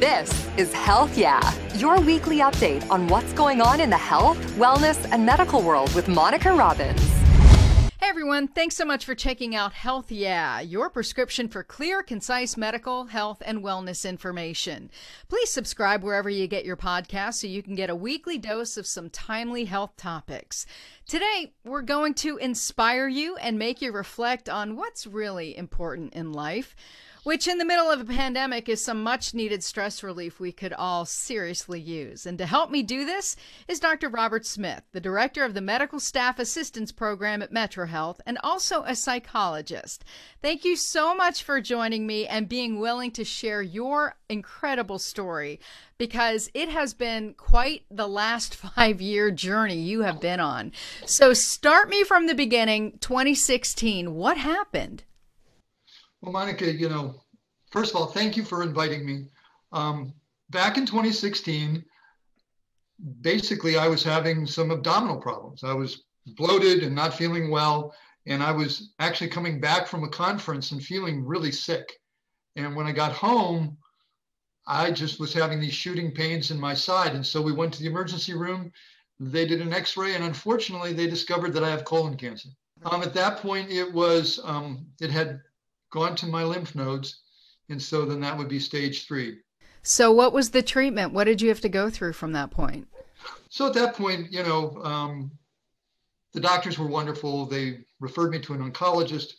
This is Health Yeah, your weekly update on what's going on in the health, wellness, and medical world with Monica Robbins. Hey everyone, thanks so much for checking out Health Yeah, your prescription for clear, concise medical, health, and wellness information. Please subscribe wherever you get your podcast so you can get a weekly dose of some timely health topics. Today, we're going to inspire you and make you reflect on what's really important in life which in the middle of a pandemic is some much needed stress relief we could all seriously use. And to help me do this is Dr. Robert Smith, the director of the Medical Staff Assistance Program at Metro Health and also a psychologist. Thank you so much for joining me and being willing to share your incredible story because it has been quite the last five year journey you have been on. So, start me from the beginning 2016. What happened? Well, Monica, you know, first of all, thank you for inviting me. Um, back in 2016, basically, I was having some abdominal problems. I was bloated and not feeling well. And I was actually coming back from a conference and feeling really sick. And when I got home, I just was having these shooting pains in my side. And so we went to the emergency room. They did an x ray, and unfortunately, they discovered that I have colon cancer. Um, at that point, it was, um, it had gone to my lymph nodes. And so then that would be stage three. So, what was the treatment? What did you have to go through from that point? So, at that point, you know, um, the doctors were wonderful. They referred me to an oncologist.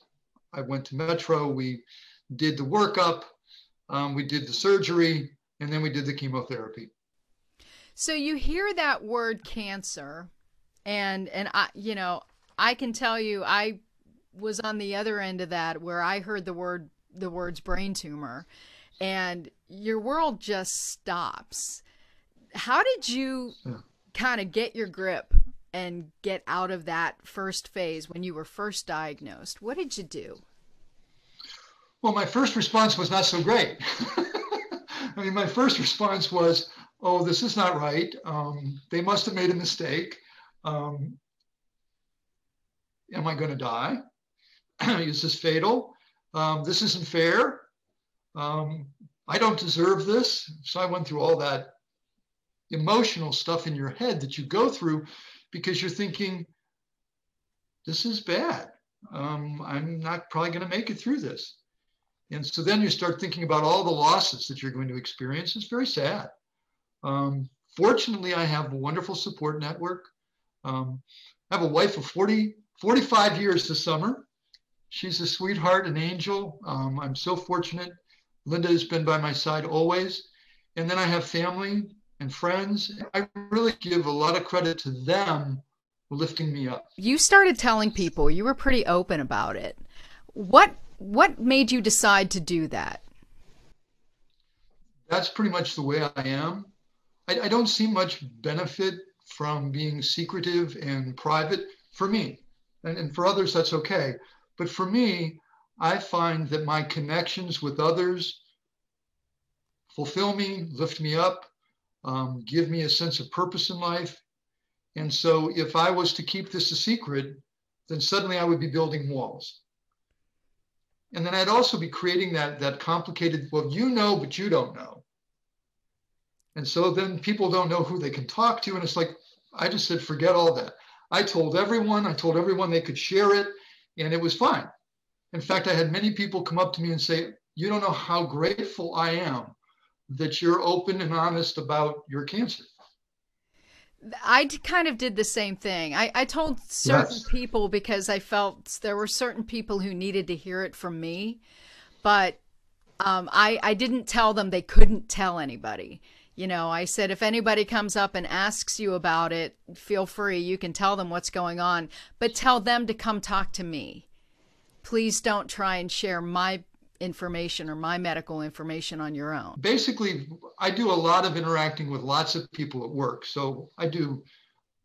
I went to Metro. We did the workup, um, we did the surgery, and then we did the chemotherapy. So, you hear that word cancer, and and I, you know, I can tell you, I was on the other end of that where I heard the word the words brain tumor and your world just stops. How did you kind of get your grip and get out of that first phase when you were first diagnosed? What did you do? Well, my first response was not so great. I mean, my first response was, oh, this is not right. Um, they must have made a mistake. Um, am I going to die? is this fatal? Um, this isn't fair. Um, I don't deserve this. So I went through all that emotional stuff in your head that you go through because you're thinking, this is bad. Um, I'm not probably going to make it through this. And so then you start thinking about all the losses that you're going to experience. It's very sad. Um, fortunately, I have a wonderful support network. Um, I have a wife of 40, 45 years this summer she's a sweetheart, an angel. Um, I'm so fortunate. Linda has been by my side always. And then I have family and friends. I really give a lot of credit to them lifting me up. You started telling people you were pretty open about it. What what made you decide to do that? That's pretty much the way I am. I, I don't see much benefit from being secretive and private for me. And, and for others, that's okay. But for me, I find that my connections with others fulfill me, lift me up, um, give me a sense of purpose in life. And so if I was to keep this a secret, then suddenly I would be building walls. And then I'd also be creating that, that complicated, well, you know, but you don't know. And so then people don't know who they can talk to. And it's like, I just said, forget all that. I told everyone, I told everyone they could share it and it was fine. In fact, I had many people come up to me and say, You don't know how grateful I am that you're open and honest about your cancer. I kind of did the same thing. I, I told certain yes. people because I felt there were certain people who needed to hear it from me, but um, I, I didn't tell them they couldn't tell anybody. You know, I said, if anybody comes up and asks you about it, feel free. You can tell them what's going on, but tell them to come talk to me. Please don't try and share my information or my medical information on your own. Basically, I do a lot of interacting with lots of people at work. So I do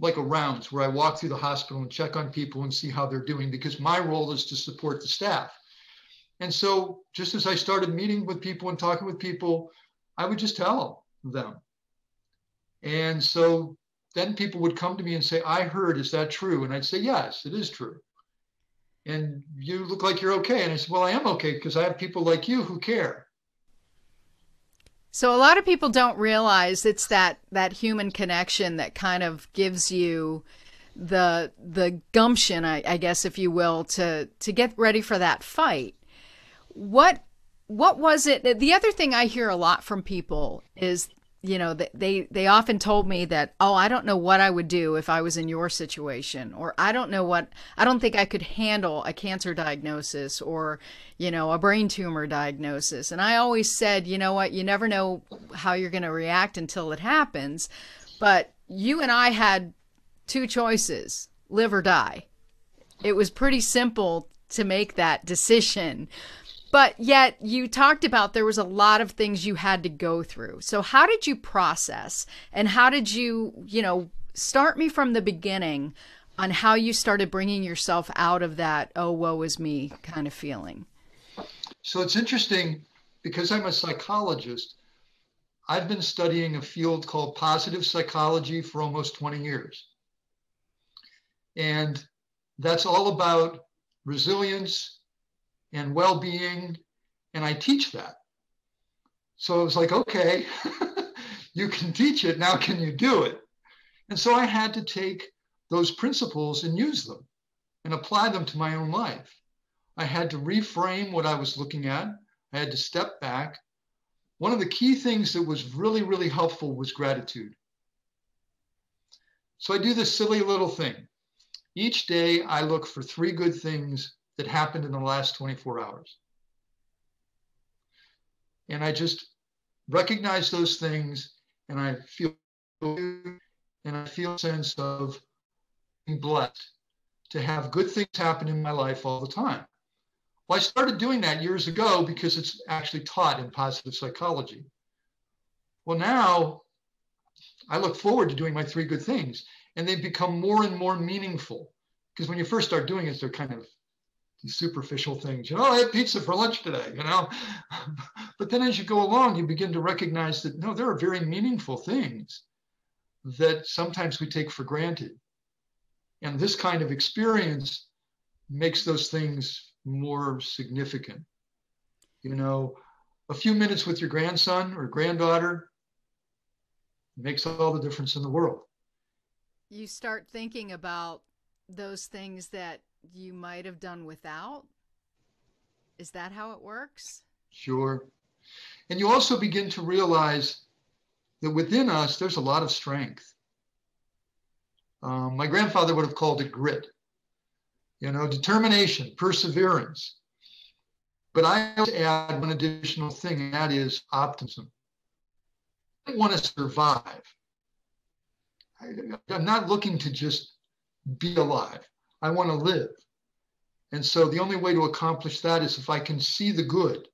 like a rounds where I walk through the hospital and check on people and see how they're doing because my role is to support the staff. And so just as I started meeting with people and talking with people, I would just tell them them. And so then people would come to me and say, I heard, is that true? And I'd say, yes, it is true. And you look like you're okay. And I said, well, I am okay because I have people like you who care. So a lot of people don't realize it's that that human connection that kind of gives you the the gumption, I, I guess, if you will, to to get ready for that fight. What what was it? The other thing I hear a lot from people is you know they they often told me that oh i don't know what i would do if i was in your situation or i don't know what i don't think i could handle a cancer diagnosis or you know a brain tumor diagnosis. And i always said you know what? You never know how you're going to react until it happens. But you and i had two choices live or die. It was pretty simple to make that decision but yet you talked about there was a lot of things you had to go through. So how did you process and how did you, you know, start me from the beginning on how you started bringing yourself out of that oh woe is me kind of feeling? So it's interesting because I'm a psychologist. I've been studying a field called positive psychology for almost 20 years. And that's all about resilience, and well-being and i teach that. So it was like okay you can teach it now can you do it? And so i had to take those principles and use them and apply them to my own life. I had to reframe what i was looking at. I had to step back. One of the key things that was really really helpful was gratitude. So i do this silly little thing. Each day i look for three good things that happened in the last 24 hours. And I just recognize those things and I feel and I feel a sense of being blessed to have good things happen in my life all the time. Well, I started doing that years ago because it's actually taught in positive psychology. Well, now I look forward to doing my three good things, and they become more and more meaningful. Because when you first start doing it, they're kind of these superficial things. You know, oh, I had pizza for lunch today, you know. but then as you go along, you begin to recognize that no, there are very meaningful things that sometimes we take for granted. And this kind of experience makes those things more significant. You know, a few minutes with your grandson or granddaughter makes all the difference in the world. You start thinking about those things that you might have done without? Is that how it works? Sure. And you also begin to realize that within us, there's a lot of strength. Um, my grandfather would have called it grit, you know, determination, perseverance. But I add one additional thing, and that is optimism. I want to survive. I, I'm not looking to just be alive. I want to live. And so the only way to accomplish that is if I can see the good.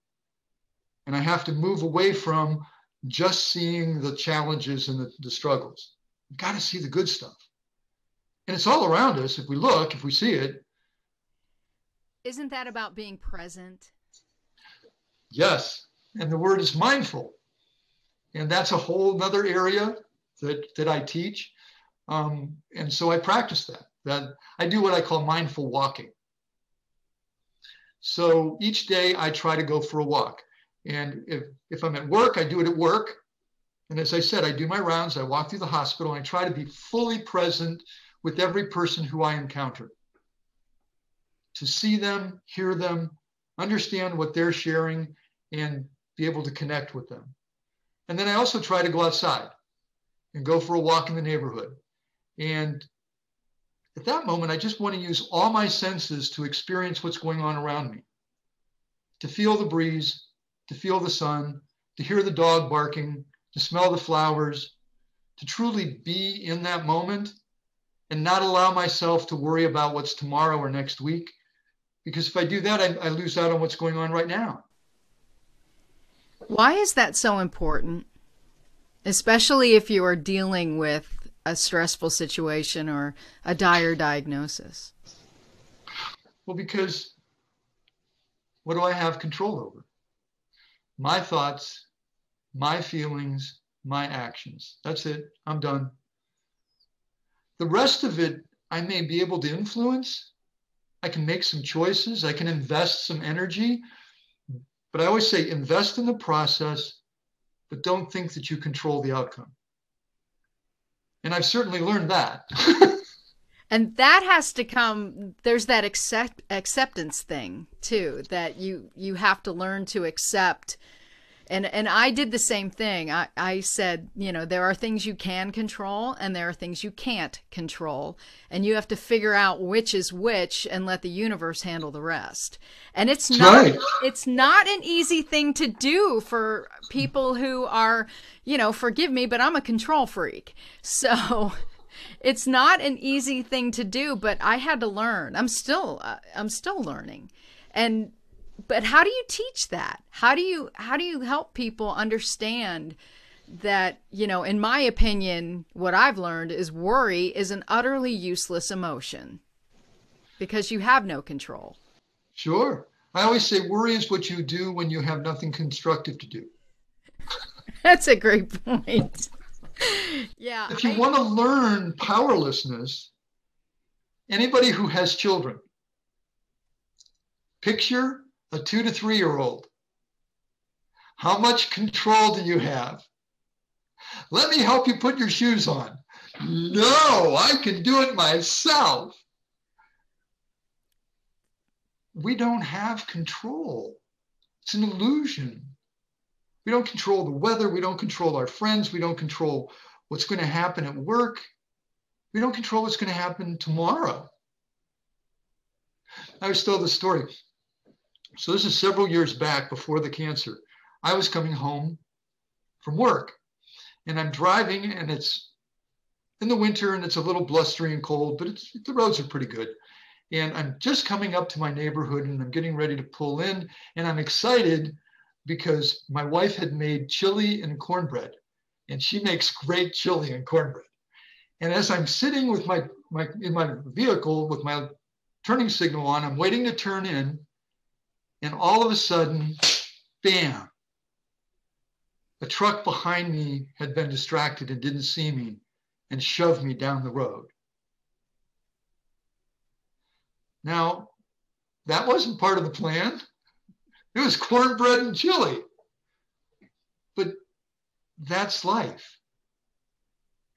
And I have to move away from just seeing the challenges and the, the struggles. We've got to see the good stuff. And it's all around us. If we look, if we see it. Isn't that about being present? Yes. And the word is mindful. And that's a whole other area that, that I teach. Um, and so I practice that that I do what I call mindful walking. So each day I try to go for a walk. And if, if I'm at work, I do it at work. And as I said, I do my rounds, I walk through the hospital, and I try to be fully present with every person who I encounter. To see them, hear them, understand what they're sharing, and be able to connect with them. And then I also try to go outside and go for a walk in the neighborhood and at that moment, I just want to use all my senses to experience what's going on around me, to feel the breeze, to feel the sun, to hear the dog barking, to smell the flowers, to truly be in that moment and not allow myself to worry about what's tomorrow or next week. Because if I do that, I, I lose out on what's going on right now. Why is that so important? Especially if you are dealing with a stressful situation or a dire diagnosis? Well, because what do I have control over? My thoughts, my feelings, my actions. That's it. I'm done. The rest of it, I may be able to influence. I can make some choices. I can invest some energy. But I always say invest in the process, but don't think that you control the outcome. And I've certainly learned that. and that has to come there's that accept, acceptance thing too that you you have to learn to accept and and I did the same thing. I, I said, you know, there are things you can control and there are things you can't control. And you have to figure out which is which and let the universe handle the rest. And it's not right. it's not an easy thing to do for people who are, you know, forgive me, but I'm a control freak. So it's not an easy thing to do, but I had to learn. I'm still uh, I'm still learning. And but how do you teach that how do you how do you help people understand that you know in my opinion what i've learned is worry is an utterly useless emotion because you have no control Sure. I always say worry is what you do when you have nothing constructive to do. that's a great point yeah If you I- want to learn powerlessness, anybody who has children, picture a two to three year old. How much control do you have? Let me help you put your shoes on. No, I can do it myself. We don't have control. It's an illusion. We don't control the weather. We don't control our friends. We don't control what's going to happen at work. We don't control what's going to happen tomorrow. I always tell the story. So this is several years back before the cancer. I was coming home from work and I'm driving and it's in the winter and it's a little blustery and cold, but the roads are pretty good. And I'm just coming up to my neighborhood and I'm getting ready to pull in and I'm excited because my wife had made chili and cornbread and she makes great chili and cornbread. And as I'm sitting with my, my in my vehicle with my turning signal on, I'm waiting to turn in, and all of a sudden, bam, a truck behind me had been distracted and didn't see me and shoved me down the road. Now, that wasn't part of the plan. It was cornbread and chili. But that's life.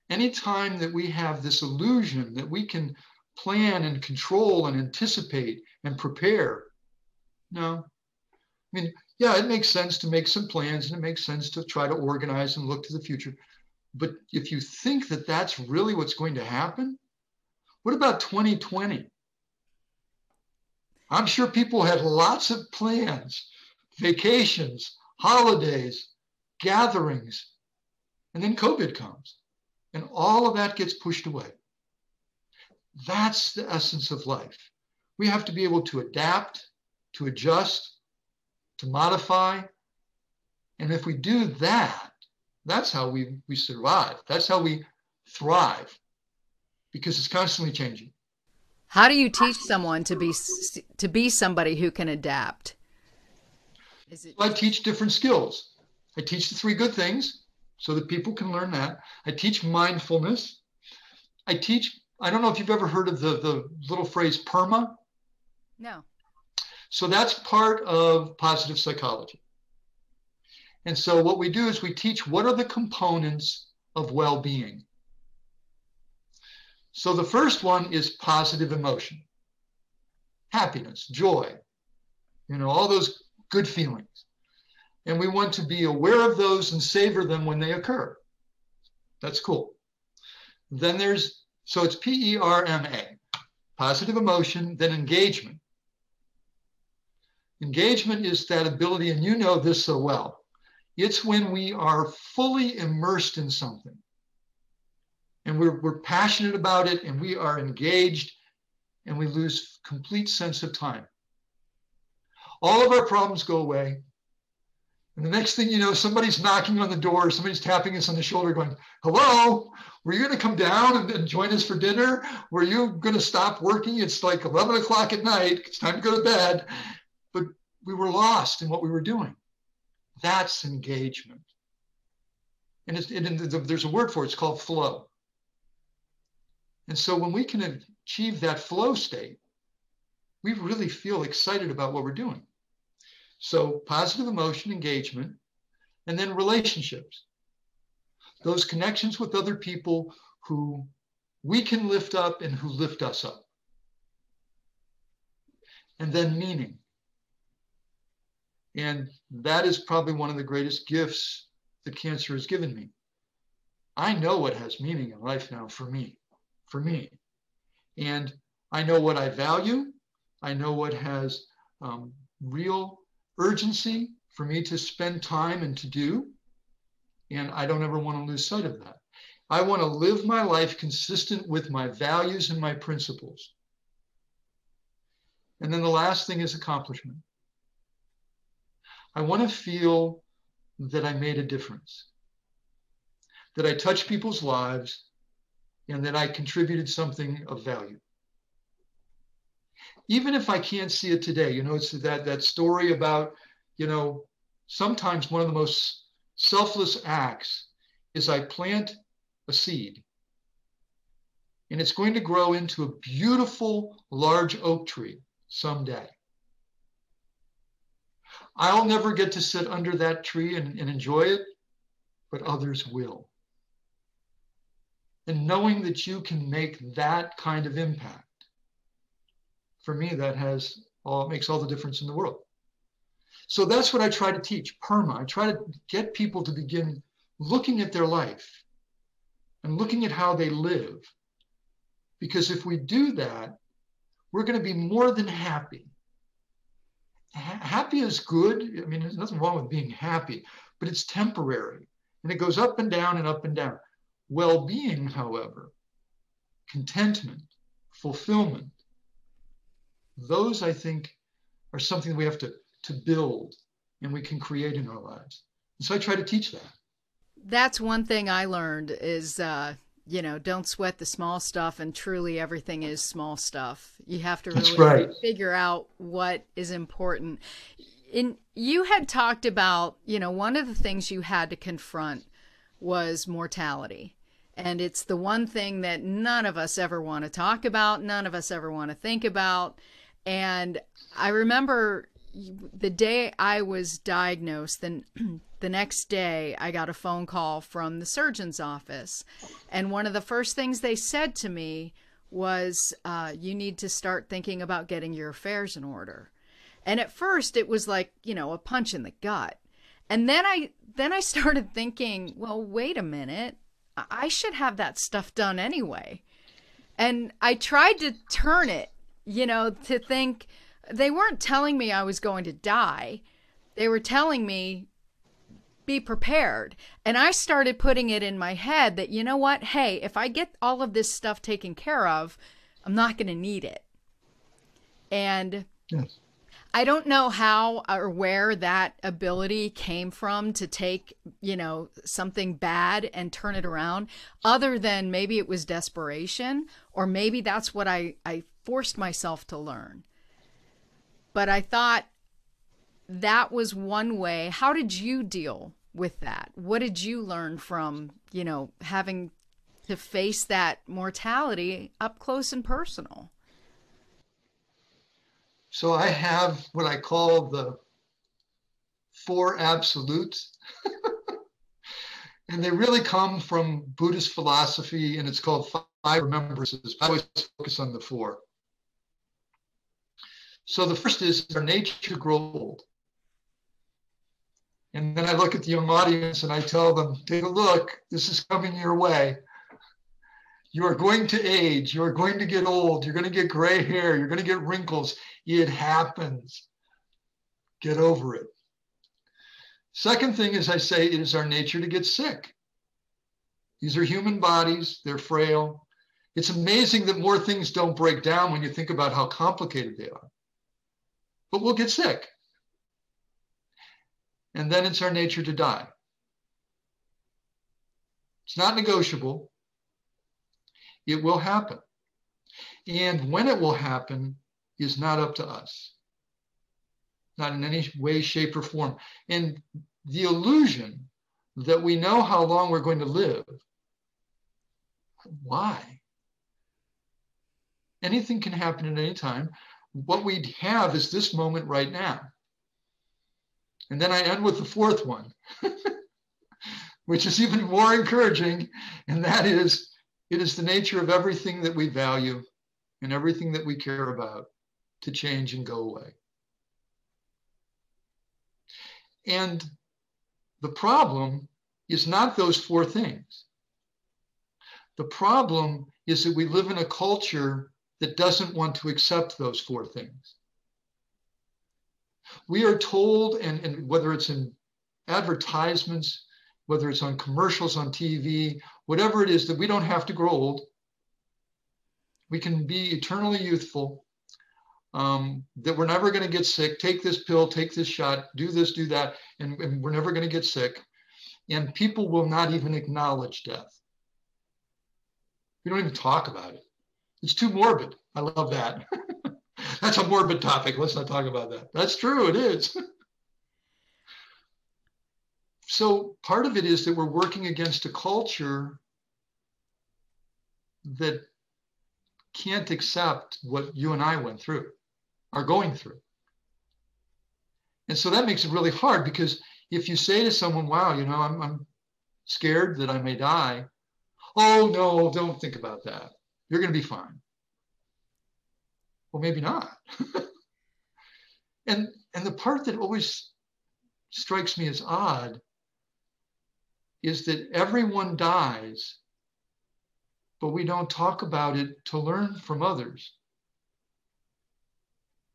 Anytime that we have this illusion that we can plan and control and anticipate and prepare, no. I mean, yeah, it makes sense to make some plans and it makes sense to try to organize and look to the future. But if you think that that's really what's going to happen, what about 2020? I'm sure people had lots of plans, vacations, holidays, gatherings, and then COVID comes, and all of that gets pushed away. That's the essence of life. We have to be able to adapt, to adjust, to modify. And if we do that, that's how we, we survive. That's how we thrive because it's constantly changing. how do you teach someone to be to be somebody who can adapt is it I teach different skills. I teach the three good things so that people can learn that. I teach mindfulness. I teach, I don't know if you've ever heard of the, the little phrase PERMA. no So that's part of positive psychology. And so what we do is we teach what are the components of well being. So the first one is positive emotion, happiness, joy, you know, all those good feelings. And we want to be aware of those and savor them when they occur. That's cool. Then there's, so it's P E R M A, positive emotion, then engagement. Engagement is that ability, and you know this so well. It's when we are fully immersed in something and we're, we're passionate about it and we are engaged and we lose complete sense of time. All of our problems go away. And the next thing you know, somebody's knocking on the door, somebody's tapping us on the shoulder, going, Hello, were you going to come down and, and join us for dinner? Were you going to stop working? It's like 11 o'clock at night. It's time to go to bed. We were lost in what we were doing. That's engagement. And, and there's a word for it, it's called flow. And so when we can achieve that flow state, we really feel excited about what we're doing. So positive emotion engagement. And then relationships, those connections with other people who we can lift up and who lift us up. And then meaning. And that is probably one of the greatest gifts that cancer has given me. I know what has meaning in life now for me, for me. And I know what I value. I know what has um, real urgency for me to spend time and to do. And I don't ever want to lose sight of that. I want to live my life consistent with my values and my principles. And then the last thing is accomplishment. I want to feel that I made a difference, that I touched people's lives, and that I contributed something of value. Even if I can't see it today, you know, it's that, that story about, you know, sometimes one of the most selfless acts is I plant a seed and it's going to grow into a beautiful large oak tree someday. I'll never get to sit under that tree and, and enjoy it, but others will. And knowing that you can make that kind of impact, for me, that has all makes all the difference in the world. So that's what I try to teach, PERMA. I try to get people to begin looking at their life and looking at how they live. Because if we do that, we're going to be more than happy happy is good. I mean, there's nothing wrong with being happy, but it's temporary and it goes up and down and up and down. Well being, however, contentment, fulfillment, those I think are something we have to, to build and we can create in our lives. And so I try to teach that. That's one thing I learned is uh, you know, don't sweat the small stuff and truly everything is small stuff. You have to really right. figure out what is important. In you had talked about, you know, one of the things you had to confront was mortality. And it's the one thing that none of us ever want to talk about, none of us ever want to think about. And I remember the day I was diagnosed, then the next day I got a phone call from the surgeon's office. And one of the first things they said to me was, uh, You need to start thinking about getting your affairs in order. And at first it was like, you know, a punch in the gut. And then I then I started thinking, well, wait a minute. I should have that stuff done anyway. And I tried to turn it, you know, to think, they weren't telling me I was going to die. They were telling me, be prepared. And I started putting it in my head that, you know what? Hey, if I get all of this stuff taken care of, I'm not going to need it. And yes. I don't know how or where that ability came from to take, you know, something bad and turn it around, other than maybe it was desperation, or maybe that's what I, I forced myself to learn. But I thought that was one way. How did you deal with that? What did you learn from, you know, having to face that mortality up close and personal? So I have what I call the four absolutes. and they really come from Buddhist philosophy, and it's called five remembrances. I always focus on the four. So the first is our nature grow old. And then I look at the young audience and I tell them, take a look, this is coming your way. You are going to age, you are going to get old, you're going to get gray hair, you're going to get wrinkles. It happens. Get over it. Second thing is, I say, it is our nature to get sick. These are human bodies, they're frail. It's amazing that more things don't break down when you think about how complicated they are but we'll get sick. And then it's our nature to die. It's not negotiable. It will happen. And when it will happen is not up to us, not in any way, shape, or form. And the illusion that we know how long we're going to live, why? Anything can happen at any time what we have is this moment right now. And then I end with the fourth one, which is even more encouraging. And that is it is the nature of everything that we value and everything that we care about to change and go away. And the problem is not those four things. The problem is that we live in a culture that doesn't want to accept those four things. We are told, and, and whether it's in advertisements, whether it's on commercials on TV, whatever it is, that we don't have to grow old. We can be eternally youthful, um, that we're never going to get sick. Take this pill, take this shot, do this, do that, and, and we're never going to get sick. And people will not even acknowledge death. We don't even talk about it. It's too morbid. I love that. That's a morbid topic. Let's not talk about that. That's true. It is. so part of it is that we're working against a culture that can't accept what you and I went through, are going through. And so that makes it really hard because if you say to someone, wow, you know, I'm, I'm scared that I may die, oh, no, don't think about that. You're going to be fine. Well, maybe not. and and the part that always strikes me as odd is that everyone dies, but we don't talk about it to learn from others.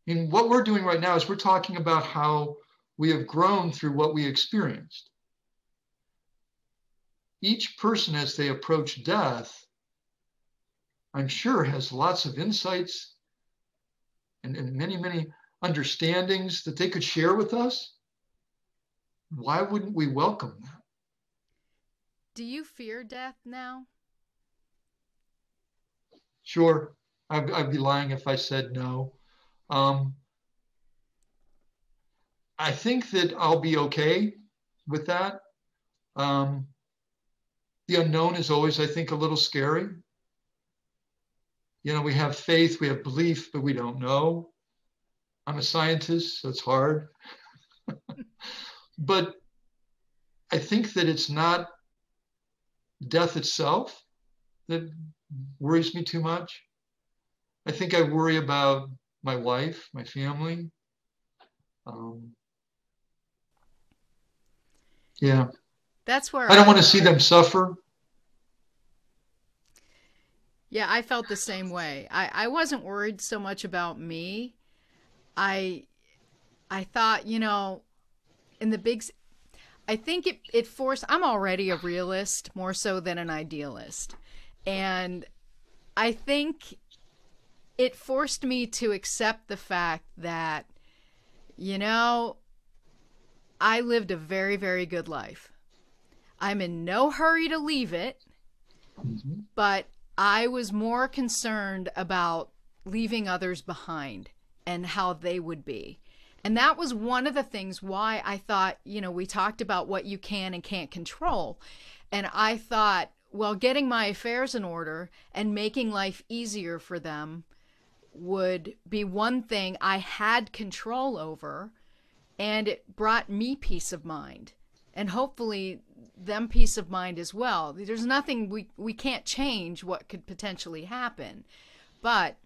And what we're doing right now is we're talking about how we have grown through what we experienced. Each person, as they approach death, I'm sure has lots of insights and, and many, many understandings that they could share with us. Why wouldn't we welcome that? Do you fear death now? Sure. I'd, I'd be lying if I said no. Um, I think that I'll be okay with that. Um, the unknown is always, I think, a little scary you know, we have faith, we have belief, but we don't know. I'm a scientist, so it's hard. but I think that it's not death itself that worries me too much. I think I worry about my wife, my family. Um, yeah. That's where I don't I, want to see them suffer. Yeah, I felt the same way. I, I wasn't worried so much about me. I I thought, you know, in the big I think it it forced I'm already a realist more so than an idealist. And I think it forced me to accept the fact that you know, I lived a very very good life. I'm in no hurry to leave it. Mm-hmm. But I was more concerned about leaving others behind and how they would be. And that was one of the things why I thought, you know, we talked about what you can and can't control. And I thought, well, getting my affairs in order and making life easier for them would be one thing I had control over. And it brought me peace of mind. And hopefully them peace of mind as well. There's nothing we we can't change what could potentially happen, but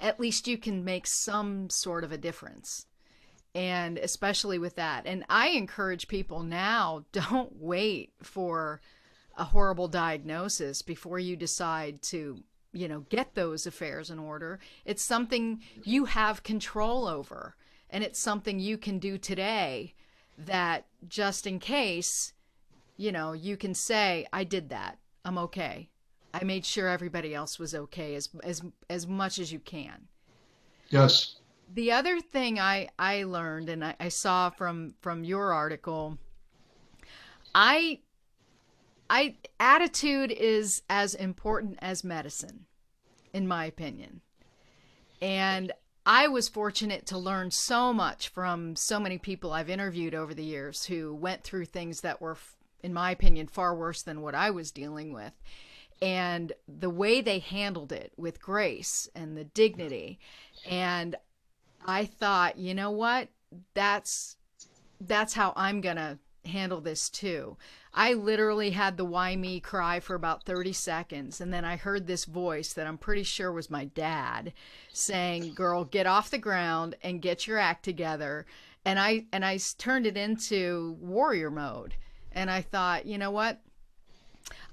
at least you can make some sort of a difference. And especially with that. And I encourage people now don't wait for a horrible diagnosis before you decide to, you know, get those affairs in order. It's something you have control over. And it's something you can do today that just in case you know, you can say, I did that. I'm okay. I made sure everybody else was okay as as as much as you can. Yes. The other thing I I learned and I, I saw from from your article, I I attitude is as important as medicine, in my opinion. And I was fortunate to learn so much from so many people I've interviewed over the years who went through things that were in my opinion, far worse than what I was dealing with. And the way they handled it with grace and the dignity. And I thought, you know what? That's that's how I'm going to handle this too. I literally had the why me cry for about 30 seconds and then I heard this voice that I'm pretty sure was my dad saying, "Girl, get off the ground and get your act together." And I and I turned it into warrior mode. And I thought, "You know what?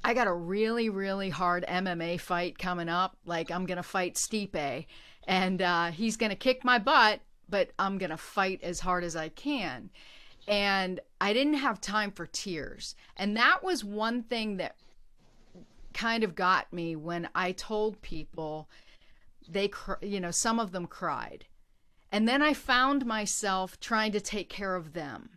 I got a really really hard MMA fight coming up. Like I'm going to fight Stipe and uh, he's going to kick my butt, but I'm going to fight as hard as I can." And I didn't have time for tears. And that was one thing that kind of got me when I told people they you know some of them cried. And then I found myself trying to take care of them.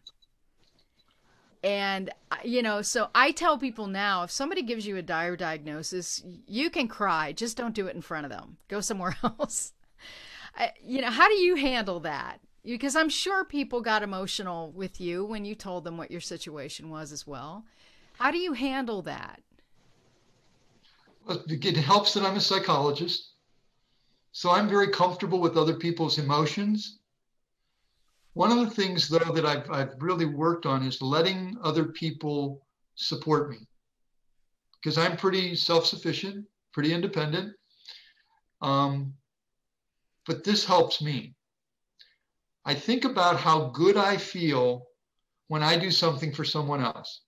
And you know, so I tell people now if somebody gives you a dire diagnosis, you can cry, just don't do it in front of them. Go somewhere else. I, you know, how do you handle that? Because I'm sure people got emotional with you when you told them what your situation was as well. How do you handle that? It helps that I'm a psychologist. So I'm very comfortable with other people's emotions. One of the things, though, that I've, I've really worked on is letting other people support me because I'm pretty self sufficient, pretty independent. Um, but this helps me. I think about how good I feel when I do something for someone else.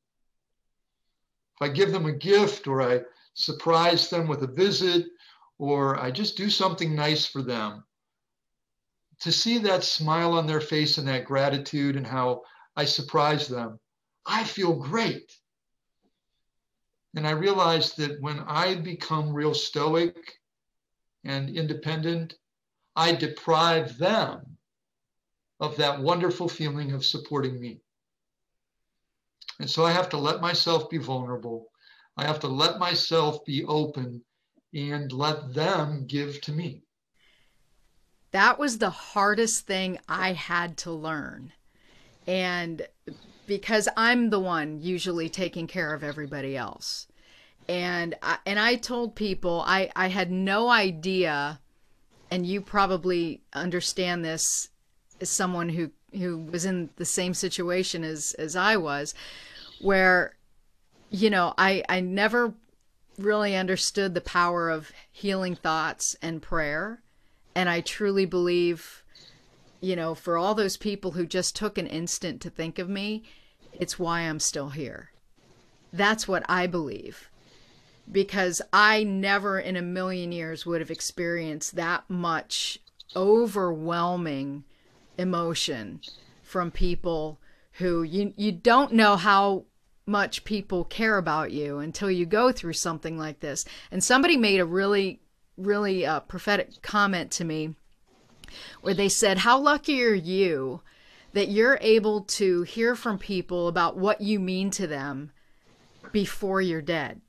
If I give them a gift or I surprise them with a visit or I just do something nice for them, to see that smile on their face and that gratitude and how I surprise them, I feel great. And I realize that when I become real stoic and independent, I deprive them of that wonderful feeling of supporting me. And so I have to let myself be vulnerable. I have to let myself be open and let them give to me. That was the hardest thing I had to learn. And because I'm the one usually taking care of everybody else. And I, and I told people I, I had no idea, and you probably understand this as someone who who was in the same situation as as I was, where you know I I never really understood the power of healing thoughts and prayer, and I truly believe, you know, for all those people who just took an instant to think of me, it's why I'm still here. That's what I believe because I never in a million years would have experienced that much overwhelming emotion from people who you you don't know how much people care about you until you go through something like this. And somebody made a really really uh, prophetic comment to me where they said, "How lucky are you that you're able to hear from people about what you mean to them before you're dead."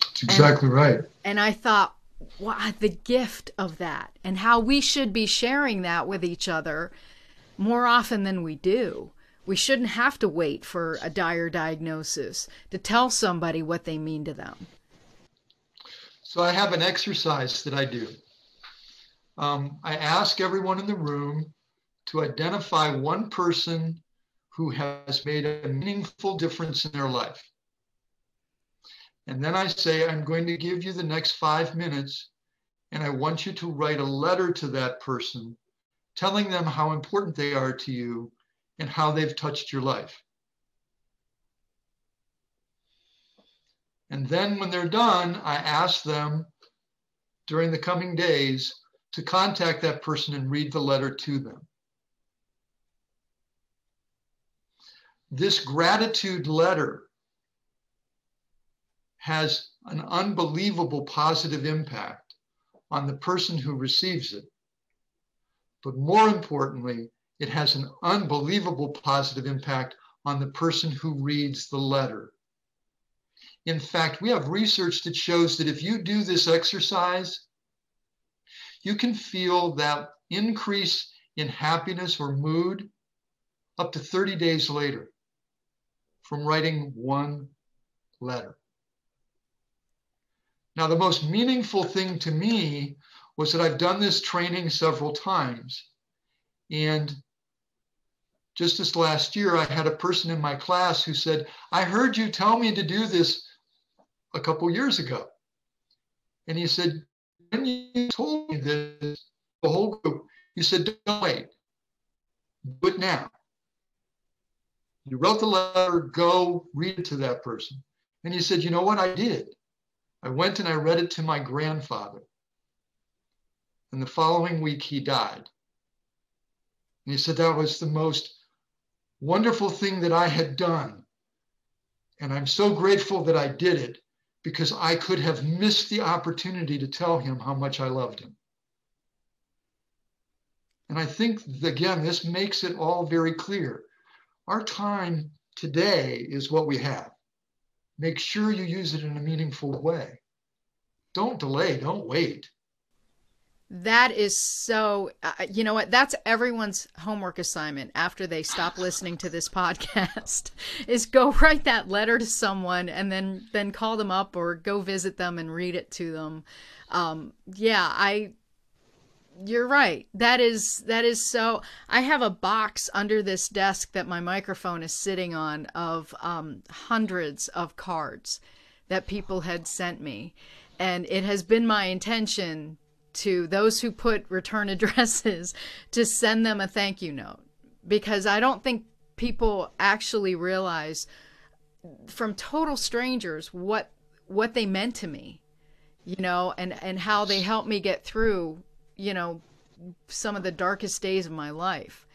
That's exactly and, right. And I thought, the gift of that and how we should be sharing that with each other more often than we do. We shouldn't have to wait for a dire diagnosis to tell somebody what they mean to them. So I have an exercise that I do. Um, I ask everyone in the room to identify one person who has made a meaningful difference in their life. And then I say, I'm going to give you the next five minutes, and I want you to write a letter to that person telling them how important they are to you and how they've touched your life. And then when they're done, I ask them during the coming days to contact that person and read the letter to them. This gratitude letter has an unbelievable positive impact on the person who receives it. But more importantly, it has an unbelievable positive impact on the person who reads the letter. In fact, we have research that shows that if you do this exercise, you can feel that increase in happiness or mood up to 30 days later from writing one letter. Now, the most meaningful thing to me was that I've done this training several times. And just this last year, I had a person in my class who said, I heard you tell me to do this a couple years ago. And he said, When you told me this, the whole group, you said, Don't wait, do it now. You wrote the letter, go read it to that person. And he said, You know what? I did. I went and I read it to my grandfather. And the following week, he died. And he said, That was the most wonderful thing that I had done. And I'm so grateful that I did it because I could have missed the opportunity to tell him how much I loved him. And I think, again, this makes it all very clear. Our time today is what we have. Make sure you use it in a meaningful way. Don't delay, don't wait. That is so, uh, you know what? That's everyone's homework assignment after they stop listening to this podcast is go write that letter to someone and then then call them up or go visit them and read it to them. Um, yeah, I you're right. That is that is so. I have a box under this desk that my microphone is sitting on of um, hundreds of cards that people had sent me, and it has been my intention to those who put return addresses to send them a thank you note because I don't think people actually realize from total strangers what what they meant to me you know and and how they helped me get through you know, some of the darkest days of my life.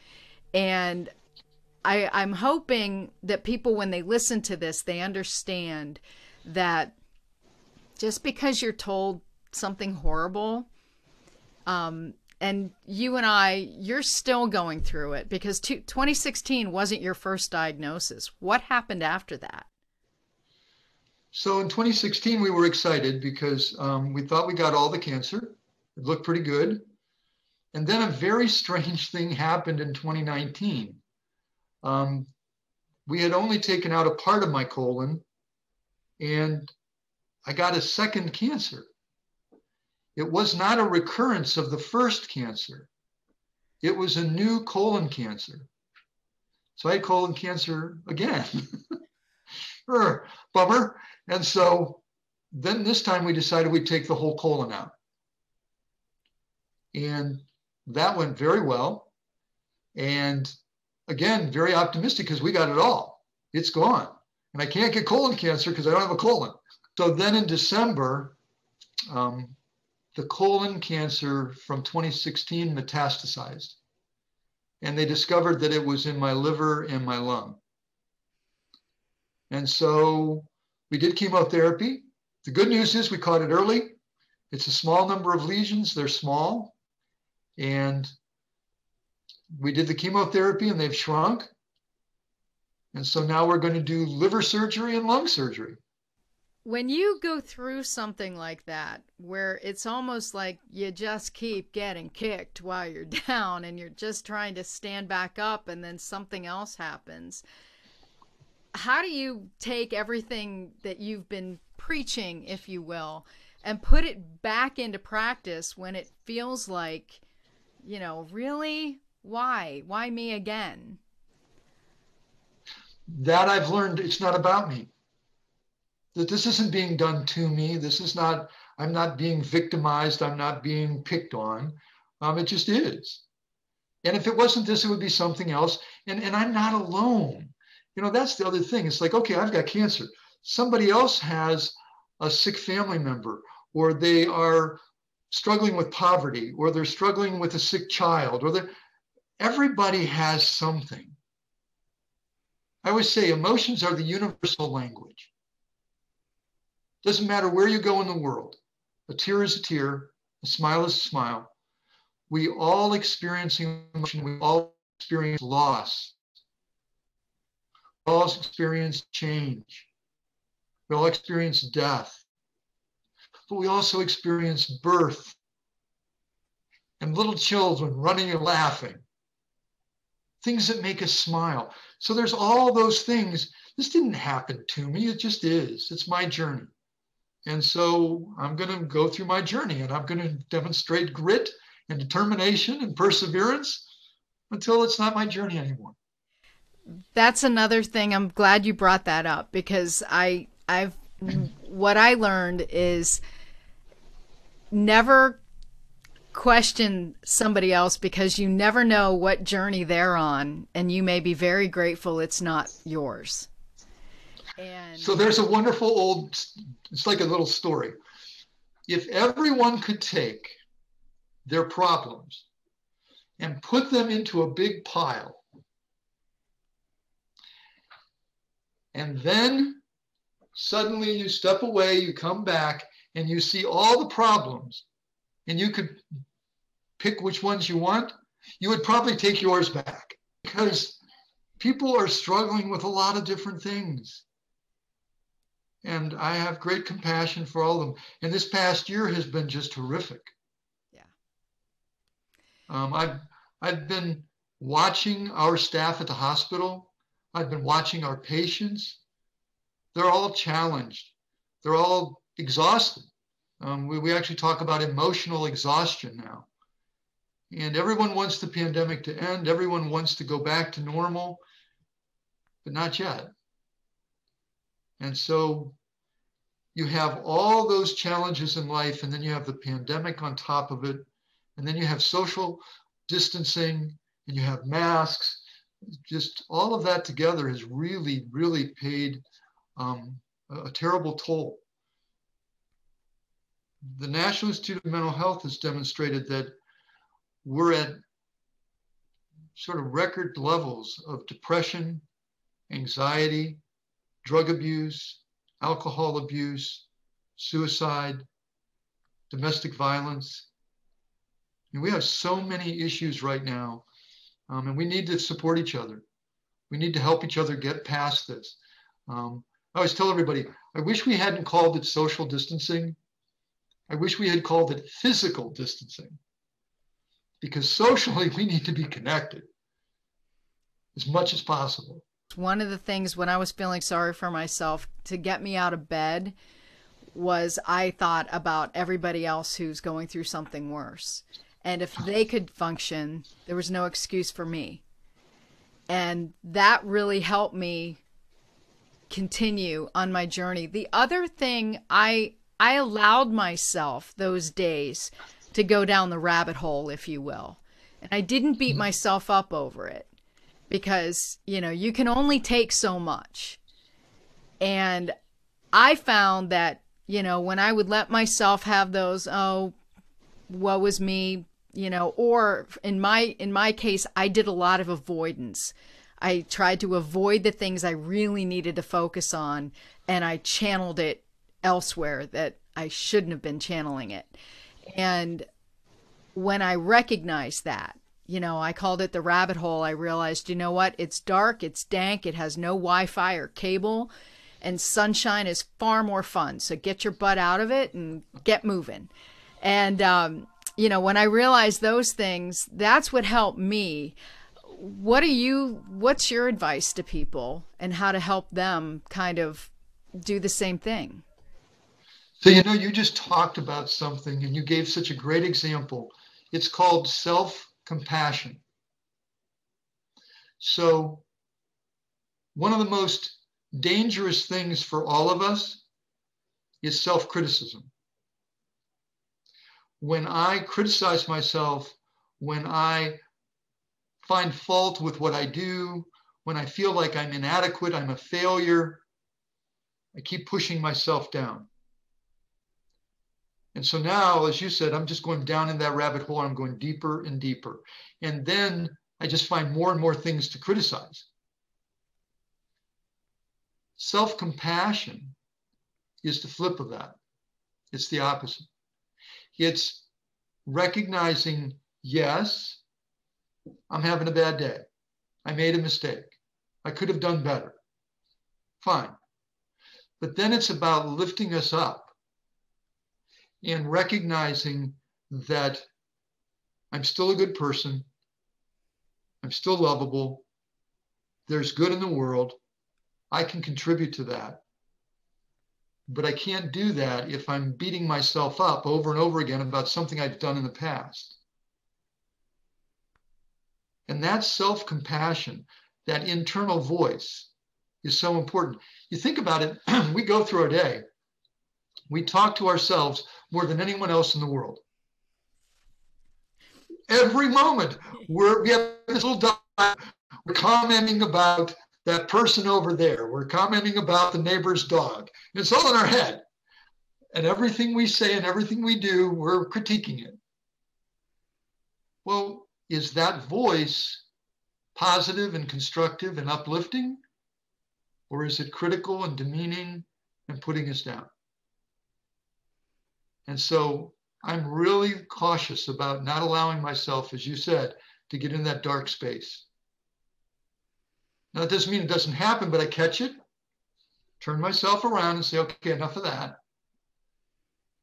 And I, I'm hoping that people, when they listen to this, they understand that just because you're told something horrible, um, and you and I, you're still going through it because 2016 wasn't your first diagnosis. What happened after that? So in 2016, we were excited because um, we thought we got all the cancer. It looked pretty good. And then a very strange thing happened in 2019. Um, we had only taken out a part of my colon, and I got a second cancer. It was not a recurrence of the first cancer, it was a new colon cancer. So I had colon cancer again. bummer. And so then this time we decided we'd take the whole colon out. And that went very well. And again, very optimistic because we got it all. It's gone. And I can't get colon cancer because I don't have a colon. So then in December, um, the colon cancer from 2016 metastasized. And they discovered that it was in my liver and my lung. And so we did chemotherapy. The good news is we caught it early. It's a small number of lesions, they're small. And we did the chemotherapy and they've shrunk. And so now we're going to do liver surgery and lung surgery. When you go through something like that, where it's almost like you just keep getting kicked while you're down and you're just trying to stand back up and then something else happens, how do you take everything that you've been preaching, if you will, and put it back into practice when it feels like you know, really? Why? Why me again? That I've learned it's not about me. That this isn't being done to me. This is not, I'm not being victimized. I'm not being picked on. Um, it just is. And if it wasn't this, it would be something else. And, and I'm not alone. You know, that's the other thing. It's like, okay, I've got cancer. Somebody else has a sick family member, or they are struggling with poverty or they're struggling with a sick child or they're, everybody has something. I always say emotions are the universal language. Doesn't matter where you go in the world. A tear is a tear, a smile is a smile. We all experience emotion, we all experience loss. We all experience change. We all experience death but we also experience birth and little children running and laughing, things that make us smile. So there's all those things. This didn't happen to me, it just is. It's my journey. And so I'm going to go through my journey and I'm going to demonstrate grit and determination and perseverance until it's not my journey anymore. that's another thing. I'm glad you brought that up because I I've what I learned is never question somebody else because you never know what journey they're on and you may be very grateful it's not yours. And so there's a wonderful old it's like a little story. If everyone could take their problems and put them into a big pile and then suddenly you step away, you come back and you see all the problems and you could pick which ones you want, you would probably take yours back because people are struggling with a lot of different things. And I have great compassion for all of them. And this past year has been just horrific. Yeah. Um, I've I've been watching our staff at the hospital. I've been watching our patients. They're all challenged. They're all exhausted. Um, we, we actually talk about emotional exhaustion now. And everyone wants the pandemic to end. Everyone wants to go back to normal, but not yet. And so you have all those challenges in life, and then you have the pandemic on top of it, and then you have social distancing, and you have masks. Just all of that together has really, really paid um, a, a terrible toll the National Institute of Mental Health has demonstrated that we're at sort of record levels of depression, anxiety, drug abuse, alcohol abuse, suicide, domestic violence. And we have so many issues right now, um, and we need to support each other. We need to help each other get past this. Um, I always tell everybody, I wish we hadn't called it social distancing I wish we had called it physical distancing because socially we need to be connected as much as possible. One of the things when I was feeling sorry for myself to get me out of bed was I thought about everybody else who's going through something worse. And if they could function, there was no excuse for me. And that really helped me continue on my journey. The other thing I I allowed myself those days to go down the rabbit hole, if you will. And I didn't beat mm-hmm. myself up over it because, you know, you can only take so much. And I found that, you know, when I would let myself have those, oh, what was me, you know, or in my in my case, I did a lot of avoidance. I tried to avoid the things I really needed to focus on and I channeled it elsewhere that I shouldn't have been channeling it. And when I recognized that, you know, I called it the rabbit hole, I realized, you know what? It's dark, it's dank, it has no Wi Fi or cable, and sunshine is far more fun. So get your butt out of it and get moving. And, um, you know, when I realized those things, that's what helped me. What are you, what's your advice to people and how to help them kind of do the same thing? So, you know, you just talked about something and you gave such a great example. It's called self compassion. So, one of the most dangerous things for all of us is self criticism. When I criticize myself, when I find fault with what I do, when I feel like I'm inadequate, I'm a failure, I keep pushing myself down. And so now, as you said, I'm just going down in that rabbit hole. I'm going deeper and deeper. And then I just find more and more things to criticize. Self compassion is the flip of that, it's the opposite. It's recognizing, yes, I'm having a bad day. I made a mistake. I could have done better. Fine. But then it's about lifting us up and recognizing that I'm still a good person, I'm still lovable, there's good in the world, I can contribute to that. But I can't do that if I'm beating myself up over and over again about something I've done in the past. And that self compassion. that internal voice is so important. You think about it, we go through our day, we talk to ourselves more than anyone else in the world. Every moment, we're, we have this little dialogue, we're commenting about that person over there, we're commenting about the neighbor's dog. It's all in our head. And everything we say and everything we do, we're critiquing it. Well, is that voice positive and constructive and uplifting? Or is it critical and demeaning and putting us down? And so I'm really cautious about not allowing myself, as you said, to get in that dark space. Now, it doesn't mean it doesn't happen, but I catch it, turn myself around and say, okay, enough of that.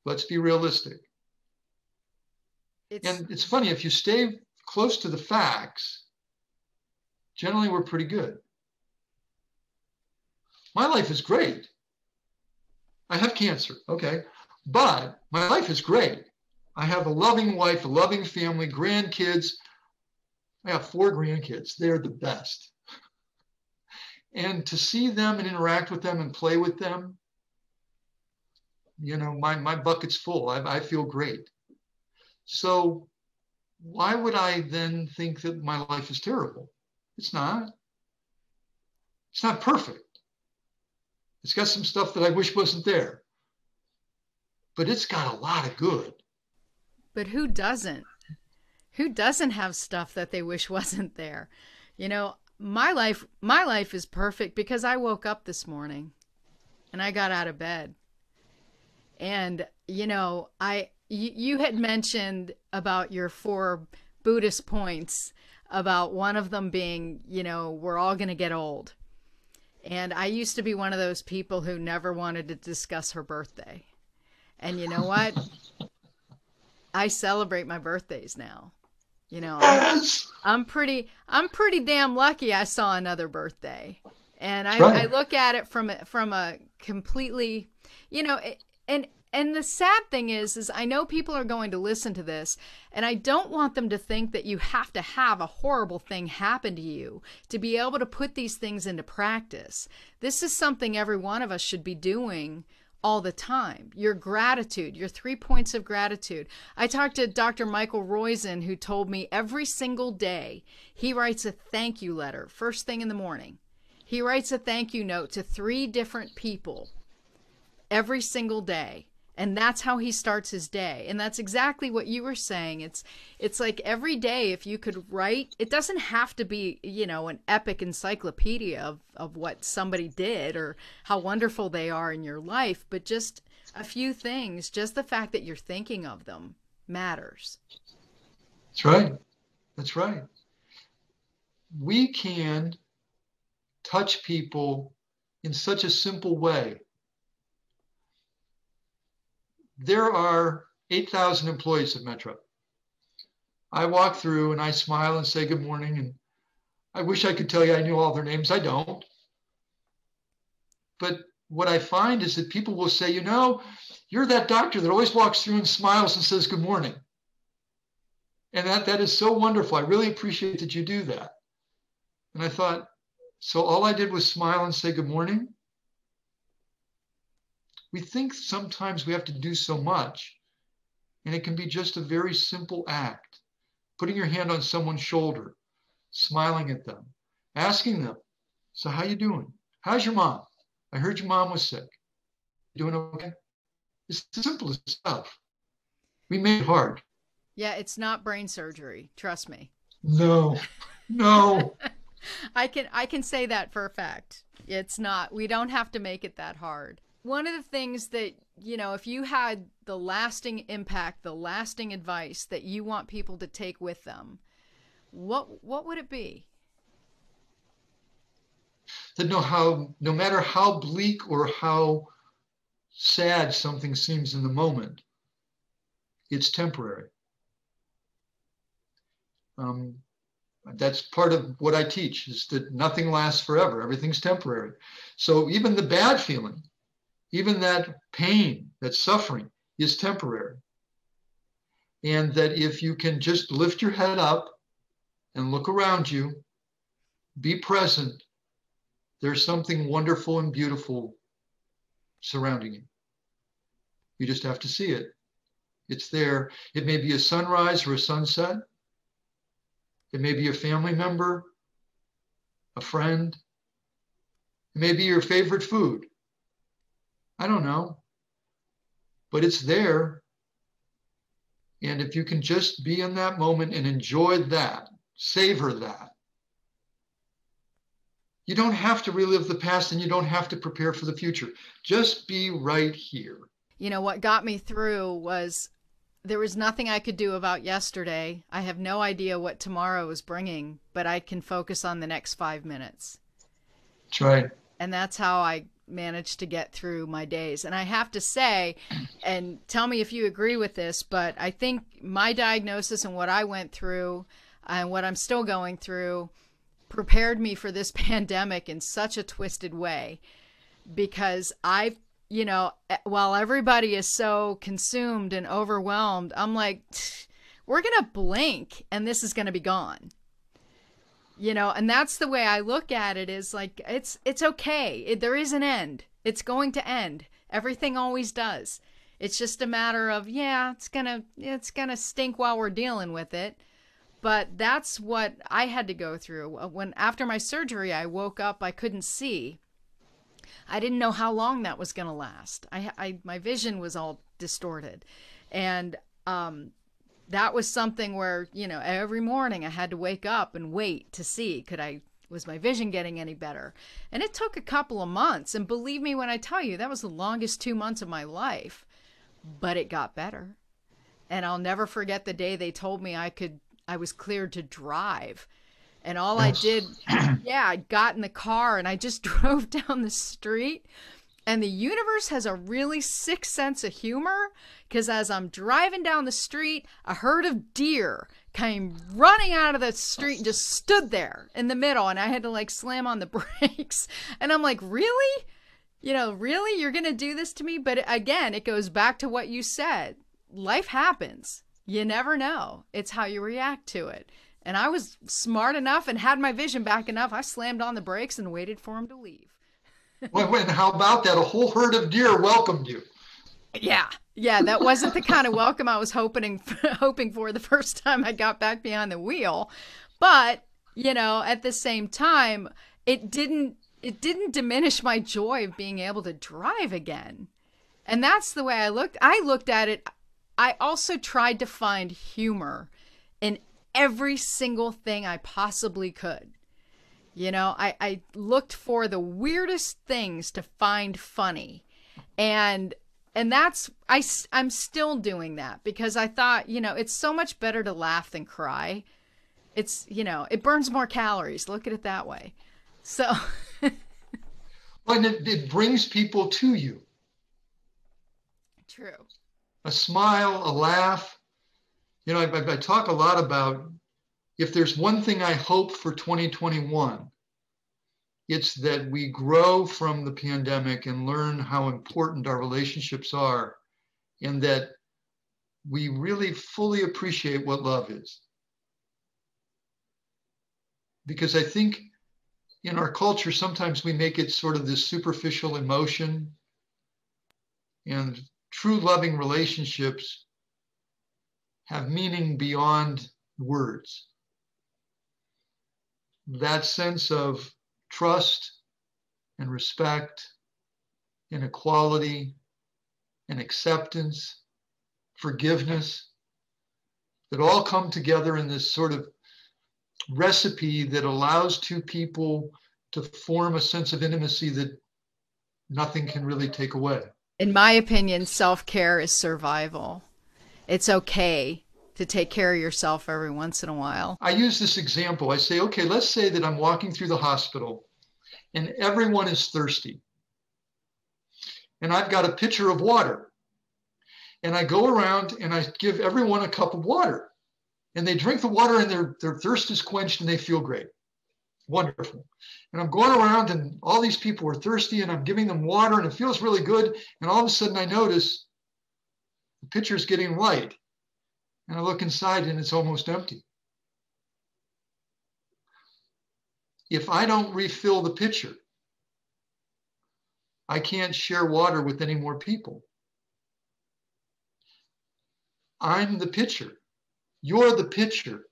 Let's be realistic. It's... And it's funny, if you stay close to the facts, generally we're pretty good. My life is great. I have cancer, okay? But my life is great. I have a loving wife, a loving family, grandkids. I have four grandkids. They're the best. And to see them and interact with them and play with them, you know, my, my bucket's full. I, I feel great. So why would I then think that my life is terrible? It's not. It's not perfect. It's got some stuff that I wish wasn't there. But it's got a lot of good. But who doesn't? Who doesn't have stuff that they wish wasn't there? You know, my life my life is perfect because I woke up this morning and I got out of bed. And you know, I you, you had mentioned about your four Buddhist points about one of them being, you know, we're all going to get old. And I used to be one of those people who never wanted to discuss her birthday. And you know what? I celebrate my birthdays now. You know, I'm, I'm, pretty I'm pretty damn lucky I saw another birthday. And I, right. I look at it from a, from a completely, you know, and and the sad thing is is I know people are going to listen to this and I don't want them to think that you have to have a horrible thing happen to you to be able to put these things into practice. This is something every one of us should be doing all the time. Your gratitude, your three points of gratitude. I talked to Dr. Michael Roizen, who told me every single day he writes a thank you letter first thing in the morning. He writes a thank you note to three different people every single day and that's how he starts his day. And that's exactly what you were saying. It's it's like every day if you could write it doesn't have to be you know an epic encyclopedia of of what somebody did or how wonderful they are in your life but just a few things just the fact that you're thinking of them matters. That's right. That's right. We can touch people in such a simple way there are 8,000 employees at Metro. I walk through and I smile and say good morning. And I wish I could tell you I knew all their names. I don't. But what I find is that people will say, you know, you're that doctor that always walks through and smiles and says good morning. And that, that is so wonderful. I really appreciate that you do that. And I thought, so all I did was smile and say good morning we think sometimes we have to do so much, and it can be just a very simple act. Putting your hand on someone's shoulder, smiling at them, asking them, "So how you doing? How's your mom? I heard your mom was sick. You doing okay?" It's the simplest stuff. We made it hard. Yeah, it's not brain surgery. Trust me. No, no. I can I can say that for a fact. It's not. We don't have to make it that hard one of the things that you know if you had the lasting impact the lasting advice that you want people to take with them what what would it be? That know how no matter how bleak or how sad something seems in the moment it's temporary. Um, that's part of what i teach is that nothing lasts forever. Everything's temporary. So even the bad feeling even that pain, that suffering is temporary. And that if you can just lift your head up and look around you be present. There's something wonderful and beautiful surrounding you. You just have to see it. It's there. It may be a sunrise or a sunset. It may be a family member, a friend. It may be your favorite food. I don't know. But it's there. And if you can just be in that moment and enjoy that, savor that, you don't have to relive the past and you don't have to prepare for the future. Just be right here. You know, what got me through was there was nothing I could do about yesterday. I have no idea what tomorrow is bringing, but I can focus on the next five minutes. That's right. And that's how I managed to get through my days. And I have to say, and tell me if you agree with this, but I think my diagnosis and what I went through and what I'm still going through prepared me for this pandemic in such a twisted way because I've you know, while everybody is so consumed and overwhelmed, I'm like, we're going to blink and this is going to be gone. You know, and that's the way I look at it is like it's it's okay. It, there is an end. It's going to end. Everything always does. It's just a matter of yeah, it's to it's to stink while we're dealing with it. But that's what I had to go through. When after my surgery, I woke up, I couldn't see I didn't know how long that was to last. I, I, my vision was all distorted, and um, that was something where you know every morning I had to wake up and wait to see could I was my vision getting any better, and it took a couple of months. And believe me when I tell you, that was the longest two months of my life, but it got better. And I'll never forget the day they told me I could I was cleared to drive and all. I did, yeah, I got in the car and I just drove down the street. And the universe has a really sick sense of humor because as I'm driving down the street, a herd of deer came running out of the street and just stood there in the middle. And I had to like slam on the brakes. And I'm like, really? You know, really? You're going to do this to me? But again, it goes back to what you said life happens. You never know. It's how you react to it. And I was smart enough and had my vision back enough. I slammed on the brakes and waited for him to leave. Well, when, how about that? A whole herd of deer welcomed you. Yeah, yeah, that wasn't the kind of welcome I was hoping hoping for the first time I got back behind the wheel. But you know, at the same time, it didn't it didn't diminish my joy of being able to drive again. And that's the way I looked. I looked at it. I also tried to find humor in every single thing I possibly could. You know, I, I looked for the weirdest things to find funny. And and that's I I'm still doing that because I thought, you know, it's so much better to laugh than cry. It's, you know, it burns more calories. Look at it that way. So well, and it, it brings people to you. True. A smile, a laugh, you know, I, I, talk a lot about if there's one thing I hope for 2021, it's that we grow from the pandemic and learn how important our relationships are, and that we really fully appreciate what love is. Because I think in our culture, sometimes we make it sort of this superficial emotion, and true loving relationships have meaning beyond words. That sense of trust and respect and equality and acceptance, forgiveness, that all come together in this sort of recipe that allows two people to form a sense of intimacy that nothing can really take away. In my opinion, self care is survival it's okay to take care of yourself every once in a while. I use this example. I say, okay, let's say that I'm walking through the hospital and everyone is thirsty. And I've got a pitcher of water. And I go around and I give everyone a cup of water. And they drink the water and their, their thirst is quenched and they feel great. Wonderful. And I'm going around and all these people are thirsty and I'm giving them water and it feels really good. And all of a sudden I notice the pitcher's getting light. And I look inside and it's almost empty. if I don't refill the pitcher, I can't share water with any more people. I'm the pitcher. You're the pitcher.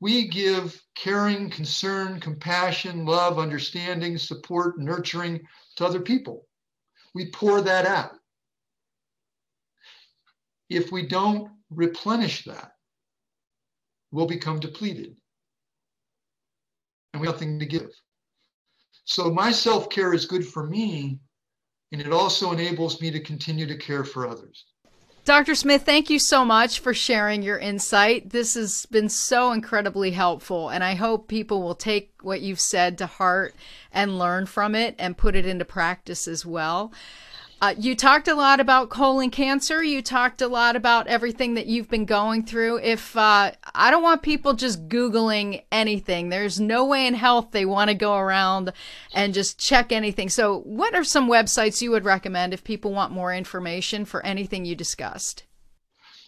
We give caring, concern, compassion, love, understanding, support, nurturing to other people. We pour that out. If we don't replenish that, we'll become depleted and we have nothing to give. So my self care is good for me, and it also enables me to continue to care for others. Dr. Smith, thank you so much for sharing your insight. This has been so incredibly helpful, and I hope people will take what you've said to heart and learn from it and put it into practice as well. Uh, you talked a lot about colon cancer. You talked a lot about everything that you've been going through. If uh, I don't want people just Googling anything, there's no way in health they want to go around and just check anything. So, what are some websites you would recommend if people want more information for anything you discussed?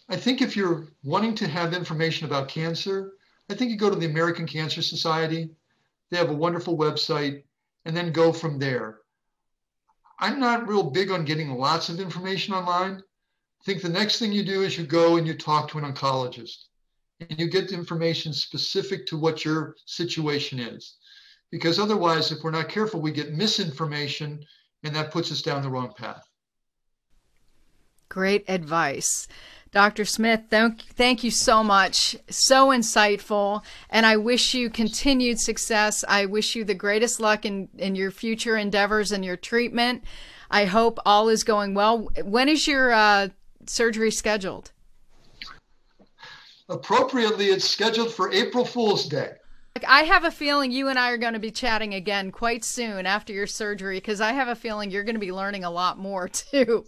I think if you're wanting to have information about cancer, I think you go to the American Cancer Society. They have a wonderful website, and then go from there. I'm not real big on getting lots of information online. I think the next thing you do is you go and you talk to an oncologist and you get the information specific to what your situation is. Because otherwise, if we're not careful, we get misinformation and that puts us down the wrong path. Great advice. Dr. Smith, thank, thank you so much. So insightful. And I wish you continued success. I wish you the greatest luck in, in your future endeavors and your treatment. I hope all is going well. When is your uh, surgery scheduled? Appropriately, it's scheduled for April Fool's Day. I have a feeling you and I are going to be chatting again quite soon after your surgery because I have a feeling you're going to be learning a lot more too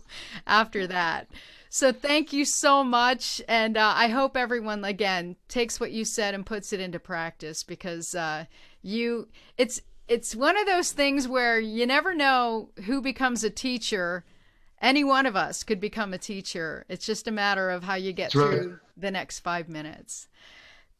after that. So thank you so much. And uh, I hope everyone, again, takes what you said and puts it into practice because uh, you, it's, it's one of those things where you never know who becomes a teacher. Any one of us could become a teacher. It's just a matter of how you get That's through right. the next five minutes.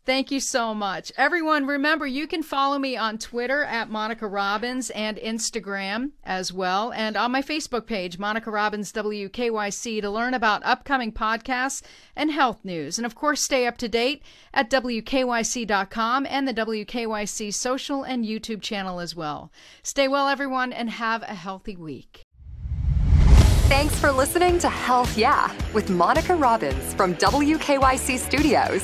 Thank you so much. Everyone, remember you can follow me on Twitter at Monica Robbins and Instagram as well, and on my Facebook page, Monica Robbins WKYC, to learn about upcoming podcasts and health news. And of course, stay up to date at WKYC.com and the WKYC social and YouTube channel as well. Stay well, everyone, and have a healthy week. Thanks for listening to Health Yeah with Monica Robbins from WKYC Studios.